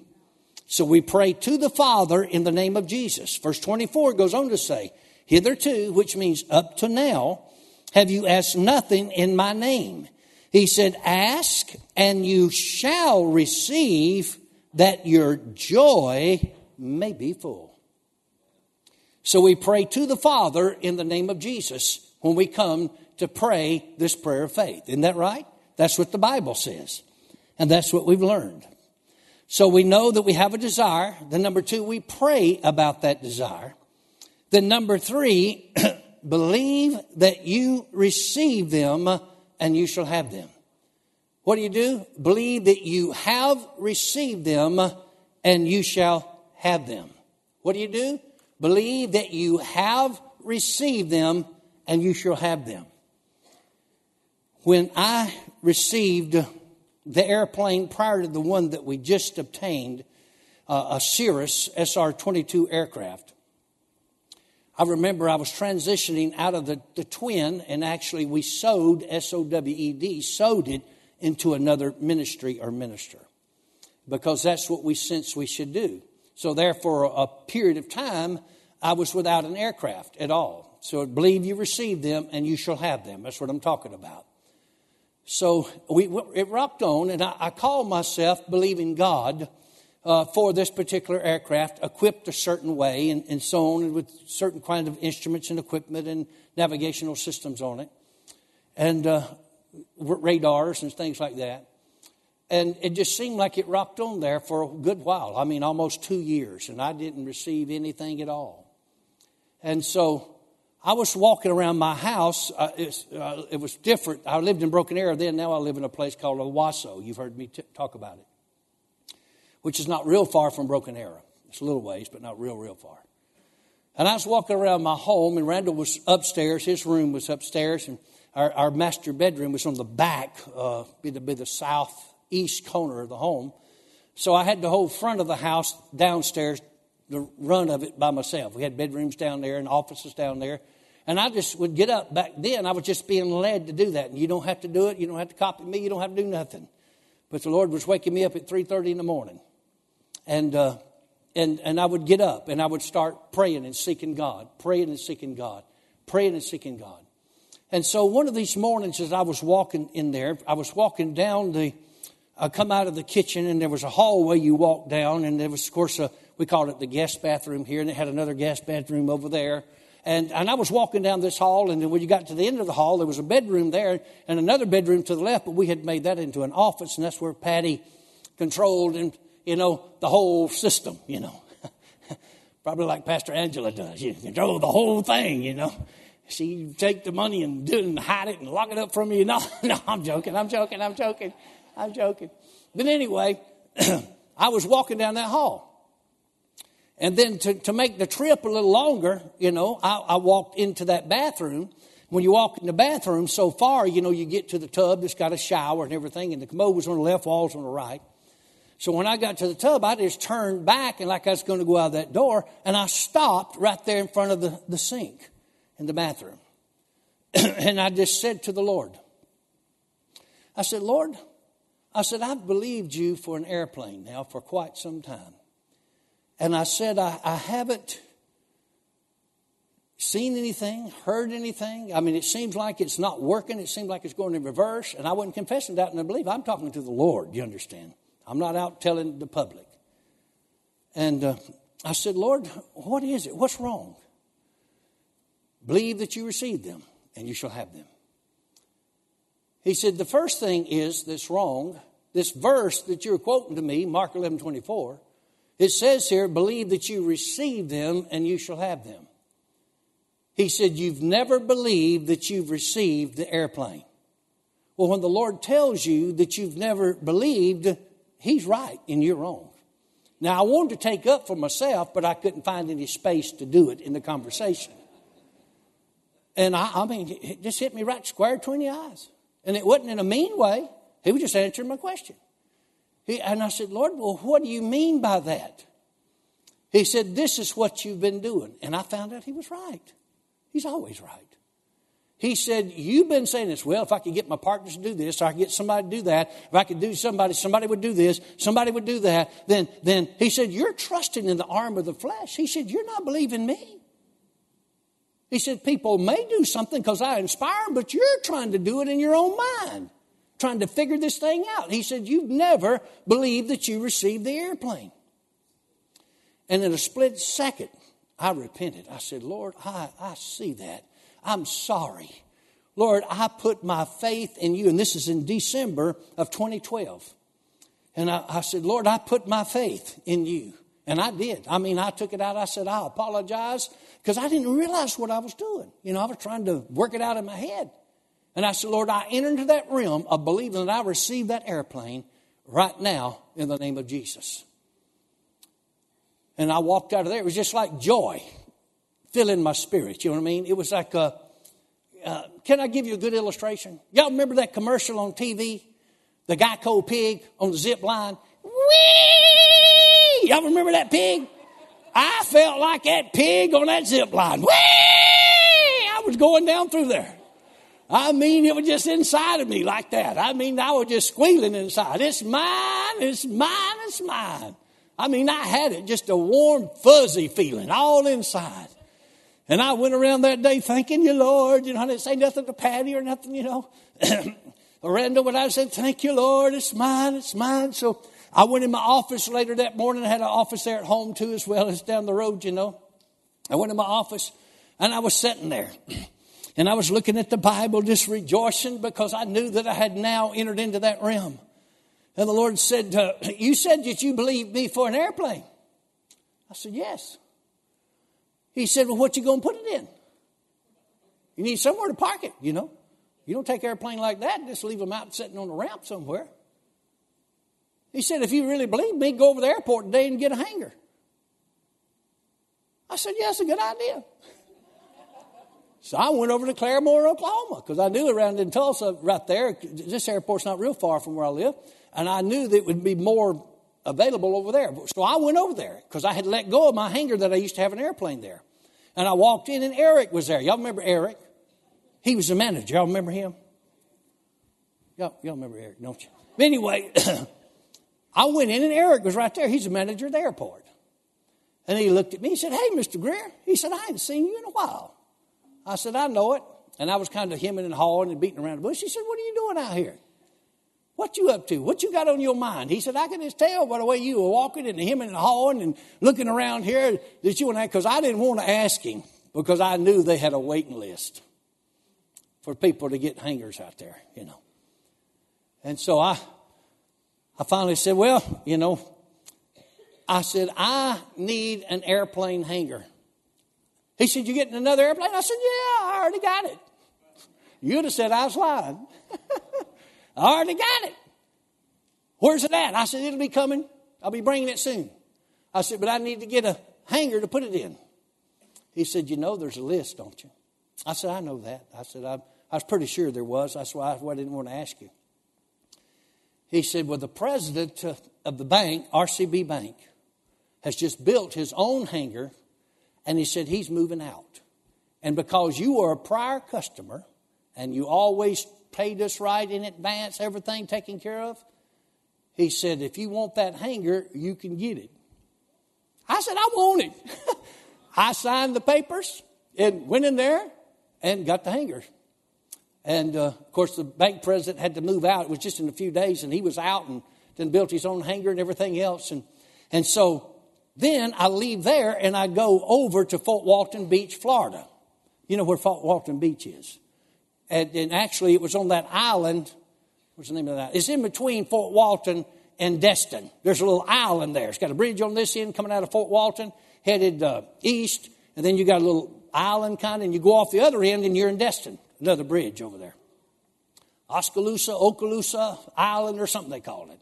So we pray to the Father in the name of Jesus. Verse 24 goes on to say, Hitherto, which means up to now, have you asked nothing in my name. He said, Ask and you shall receive that your joy may be full. So we pray to the Father in the name of Jesus when we come to pray this prayer of faith. Isn't that right? That's what the Bible says. And that's what we've learned. So we know that we have a desire. Then, number two, we pray about that desire. Then, number three, (clears throat) believe that you receive them and you shall have them. What do you do? Believe that you have received them and you shall have them. What do you do? Believe that you have received them and you shall have them. When I received the airplane prior to the one that we just obtained, uh, a Cirrus SR 22 aircraft, I remember I was transitioning out of the, the twin, and actually we sewed, S O W E D, sowed it into another ministry or minister because that's what we sense we should do. So, there for a period of time, I was without an aircraft at all. So, believe you receive them and you shall have them. That's what I'm talking about. So, we, it rocked on, and I, I called myself believing God. Uh, for this particular aircraft, equipped a certain way and, and so on, with certain kind of instruments and equipment and navigational systems on it. And uh, radars and things like that. And it just seemed like it rocked on there for a good while. I mean, almost two years, and I didn't receive anything at all. And so I was walking around my house. Uh, uh, it was different. I lived in Broken Arrow then. Now I live in a place called Owasso. You've heard me t- talk about it, which is not real far from Broken Arrow. It's a little ways, but not real, real far. And I was walking around my home, and Randall was upstairs. His room was upstairs, and our, our master bedroom was on the back, uh, be, the, be the southeast corner of the home. So I had the whole front of the house downstairs, the run of it by myself. We had bedrooms down there and offices down there. And I just would get up back then. I was just being led to do that. And you don't have to do it. You don't have to copy me. You don't have to do nothing. But the Lord was waking me up at 3.30 in the morning. And, uh, and, and I would get up and I would start praying and seeking God, praying and seeking God, praying and seeking God. And so one of these mornings, as I was walking in there, I was walking down the, I come out of the kitchen and there was a hallway you walk down, and there was, of course, a, we called it the guest bathroom here, and it had another guest bathroom over there. And, and I was walking down this hall, and then when you got to the end of the hall, there was a bedroom there and another bedroom to the left, but we had made that into an office, and that's where Patty controlled and, you know, the whole system, you know. (laughs) Probably like Pastor Angela does. You control the whole thing, you know she take the money and do and hide it and lock it up from you. (laughs) No, no, I'm joking. I'm joking. I'm joking. I'm joking. But anyway, (clears throat) I was walking down that hall. And then to, to make the trip a little longer, you know, I, I walked into that bathroom. When you walk in the bathroom so far, you know, you get to the tub that's got a shower and everything, and the commode was on the left, walls on the right. So when I got to the tub, I just turned back and like I was going to go out that door, and I stopped right there in front of the, the sink in the bathroom. (clears throat) and I just said to the Lord, I said, Lord, I said, I've believed you for an airplane now for quite some time. And I said, I, I haven't seen anything, heard anything. I mean, it seems like it's not working. It seems like it's going in reverse. And I wasn't confessing that and I believe. I'm talking to the Lord, you understand? I'm not out telling the public. And uh, I said, Lord, what is it? What's wrong? Believe that you receive them and you shall have them. He said, The first thing is that's wrong. This verse that you're quoting to me, Mark 11 24, it says here, Believe that you receive them and you shall have them. He said, You've never believed that you've received the airplane. Well, when the Lord tells you that you've never believed, He's right and you're wrong. Now, I wanted to take up for myself, but I couldn't find any space to do it in the conversation. And I, I mean, it just hit me right square between the eyes. And it wasn't in a mean way. He was just answering my question. He, and I said, Lord, well, what do you mean by that? He said, This is what you've been doing. And I found out he was right. He's always right. He said, You've been saying this. Well, if I could get my partners to do this, I could get somebody to do that, if I could do somebody, somebody would do this, somebody would do that, then, then he said, You're trusting in the arm of the flesh. He said, You're not believing me. He said, People may do something because I inspire them, but you're trying to do it in your own mind, trying to figure this thing out. He said, You've never believed that you received the airplane. And in a split second, I repented. I said, Lord, I, I see that. I'm sorry. Lord, I put my faith in you. And this is in December of 2012. And I, I said, Lord, I put my faith in you. And I did. I mean, I took it out. I said, I apologize because I didn't realize what I was doing. You know, I was trying to work it out in my head. And I said, Lord, I enter into that realm of believing that I received that airplane right now in the name of Jesus. And I walked out of there. It was just like joy filling my spirit. You know what I mean? It was like a, uh, can I give you a good illustration? Y'all remember that commercial on TV? The Geico pig on the zip line? Whee! Y'all remember that pig? I felt like that pig on that zip line. Whee! I was going down through there. I mean, it was just inside of me like that. I mean, I was just squealing inside. It's mine, it's mine, it's mine. I mean, I had it just a warm, fuzzy feeling all inside. And I went around that day thanking you, Lord. You know, I didn't say nothing to Patty or nothing, you know. (clears throat) Randall, but I said, thank you, Lord. It's mine, it's mine. So I went in my office later that morning. I had an office there at home too, as well as down the road, you know. I went in my office and I was sitting there. (clears throat) And I was looking at the Bible, just rejoicing because I knew that I had now entered into that realm. And the Lord said, uh, (clears throat) You said that you believed me for an airplane. I said, Yes. He said, Well, what you going to put it in? You need somewhere to park it, you know. You don't take airplane like that just leave them out sitting on the ramp somewhere. He said, if you really believe me, go over to the airport today and get a hangar. I said, yeah, that's a good idea. So I went over to Claremore, Oklahoma, because I knew around in Tulsa, right there, this airport's not real far from where I live, and I knew that it would be more available over there. So I went over there because I had let go of my hangar that I used to have an airplane there. And I walked in, and Eric was there. Y'all remember Eric? He was the manager. Y'all remember him? Y'all, y'all remember Eric, don't you? But anyway, (clears throat) I went in and Eric was right there. He's the manager of the airport. And he looked at me. He said, Hey, Mr. Greer. He said, I ain't seen you in a while. I said, I know it. And I was kind of hemming and hawing and beating around the bush. He said, What are you doing out here? What you up to? What you got on your mind? He said, I can just tell by the way you were walking and hemming and hawing and looking around here that you and I, because I didn't want to ask him because I knew they had a waiting list for people to get hangers out there, you know. And so I I finally said, Well, you know, I said, I need an airplane hangar. He said, You getting another airplane? I said, Yeah, I already got it. You'd have said I was lying. (laughs) I already got it. Where's it at? I said, It'll be coming. I'll be bringing it soon. I said, But I need to get a hanger to put it in. He said, You know, there's a list, don't you? I said, I know that. I said, I, I was pretty sure there was. That's why I didn't want to ask you. He said, Well, the president uh, of the bank, RCB Bank, has just built his own hangar, and he said he's moving out. And because you were a prior customer and you always paid us right in advance, everything taken care of, he said, if you want that hanger, you can get it. I said, I want it. (laughs) I signed the papers and went in there and got the hanger. And uh, of course, the bank president had to move out. It was just in a few days, and he was out and then built his own hangar and everything else. And, and so then I leave there and I go over to Fort Walton Beach, Florida. You know where Fort Walton Beach is. And, and actually, it was on that island. What's the name of that? It's in between Fort Walton and Destin. There's a little island there. It's got a bridge on this end coming out of Fort Walton, headed uh, east, and then you got a little island kind and you go off the other end and you're in Destin, another bridge over there. Oskaloosa, Okaloosa Island, or something they called it.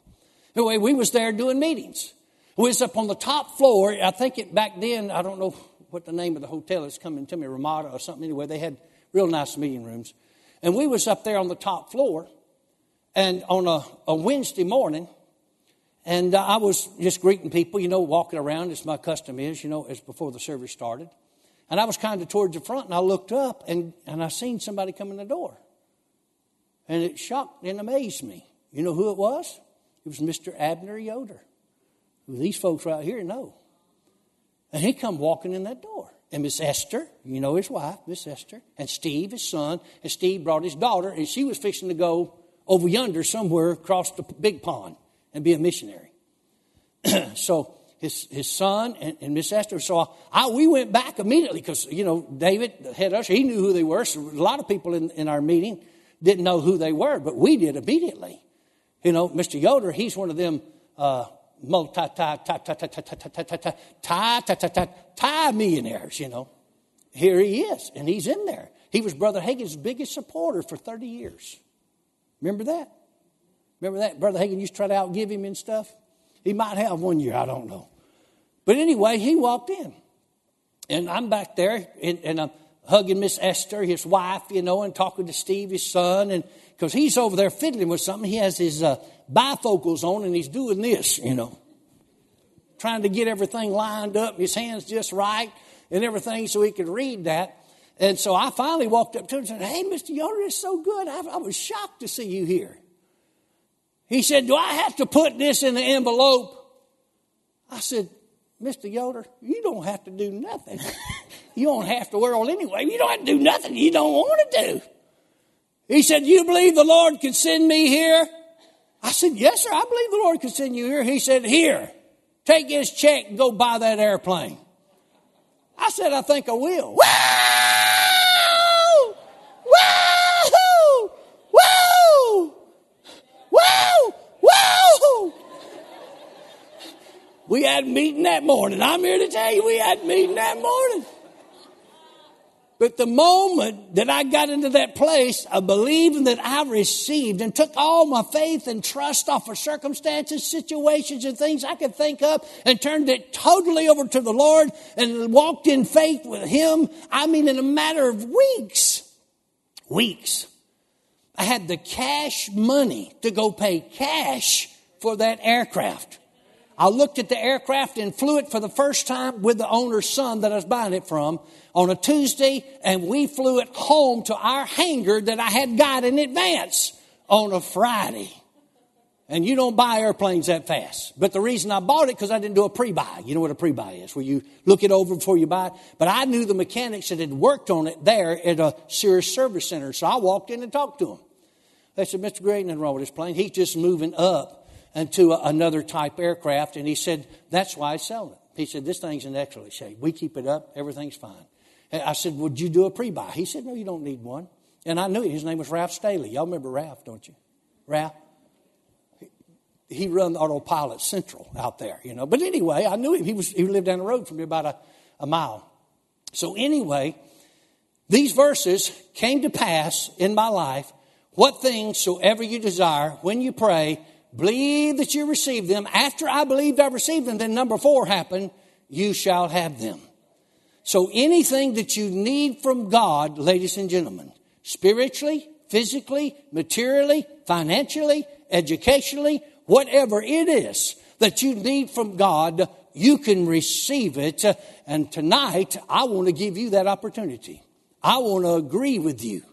Anyway, we was there doing meetings. We was up on the top floor. I think it back then, I don't know what the name of the hotel is coming to me, Ramada or something. Anyway, they had real nice meeting rooms. And we was up there on the top floor and on a, a Wednesday morning, and uh, I was just greeting people, you know, walking around as my custom is, you know, as before the service started. And I was kind of towards the front, and I looked up, and, and I seen somebody come in the door. And it shocked and amazed me. You know who it was? It was Mr. Abner Yoder these folks right here know. And he come walking in that door. And Miss Esther, you know his wife, Miss Esther, and Steve, his son, and Steve brought his daughter, and she was fixing to go over yonder somewhere across the big pond and be a missionary. (clears throat) so his, his son and, and Miss Esther. So I, we went back immediately because, you know, David, head usher, he knew who they were. So a lot of people in, in our meeting didn't know who they were, but we did immediately. You know, Mr. Yoder, he's one of them uh, multi tie millionaires, you know. Here he is, and he's in there. He was Brother Hagin's biggest supporter for 30 years. Remember that? Remember that? Brother Hagin used to try to outgive him and stuff? He might have one year, I don't know. But anyway, he walked in. And I'm back there, and, and I'm hugging Miss Esther, his wife, you know, and talking to Steve, his son, and because he's over there fiddling with something. He has his uh, bifocals on and he's doing this, you know, trying to get everything lined up, his hands just right and everything so he could read that. And so I finally walked up to him and said, Hey, Mr. Yoder, it's so good. I, I was shocked to see you here. He said, Do I have to put this in the envelope? I said, Mr. Yoder, you don't have to do nothing. (laughs) you don't have to worry anyway. You don't have to do nothing you don't want to do. He said, You believe the Lord can send me here? I said, Yes, sir, I believe the Lord can send you here. He said, Here, take his check and go buy that airplane. I said, I think I will. Woo! Woo! Woo! Woo! We had a meeting that morning. I'm here to tell you we had a meeting that morning. But the moment that I got into that place of believing that I received and took all my faith and trust off of circumstances, situations, and things I could think of and turned it totally over to the Lord and walked in faith with Him, I mean, in a matter of weeks, weeks, I had the cash money to go pay cash for that aircraft. I looked at the aircraft and flew it for the first time with the owner's son that I was buying it from on a Tuesday, and we flew it home to our hangar that I had got in advance on a Friday. And you don't buy airplanes that fast. But the reason I bought it, because I didn't do a pre-buy. You know what a pre-buy is, where you look it over before you buy it. But I knew the mechanics that had worked on it there at a Cirrus Service Center. So I walked in and talked to them. They said, Mr. Gray, nothing wrong with this plane. He's just moving up and to another type aircraft. And he said, that's why I sell it. He said, this thing's in excellent shape. We keep it up. Everything's fine. And I said, would you do a pre-buy? He said, no, you don't need one. And I knew it. his name was Ralph Staley. Y'all remember Ralph, don't you? Ralph? He run the Autopilot Central out there, you know. But anyway, I knew him. He, was, he lived down the road from me about a, a mile. So anyway, these verses came to pass in my life. What things soever you desire, when you pray, Believe that you receive them. After I believed I received them, then number four happened. you shall have them. So anything that you need from God, ladies and gentlemen, spiritually, physically, materially, financially, educationally, whatever it is that you need from God, you can receive it. And tonight, I want to give you that opportunity. I want to agree with you.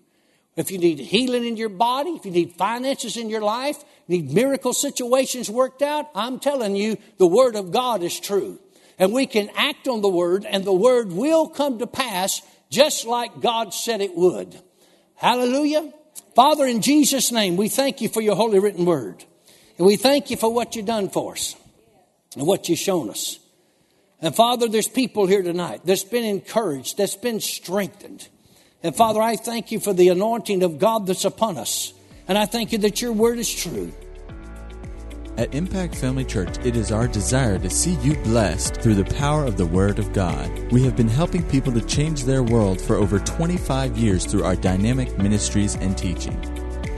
If you need healing in your body, if you need finances in your life, need miracle situations worked out, I'm telling you, the Word of God is true. And we can act on the Word, and the Word will come to pass just like God said it would. Hallelujah. Father, in Jesus' name, we thank you for your holy written word. And we thank you for what you've done for us and what you've shown us. And Father, there's people here tonight that's been encouraged, that's been strengthened. And Father, I thank you for the anointing of God that's upon us. And I thank you that your word is true. At Impact Family Church, it is our desire to see you blessed through the power of the Word of God. We have been helping people to change their world for over 25 years through our dynamic ministries and teaching.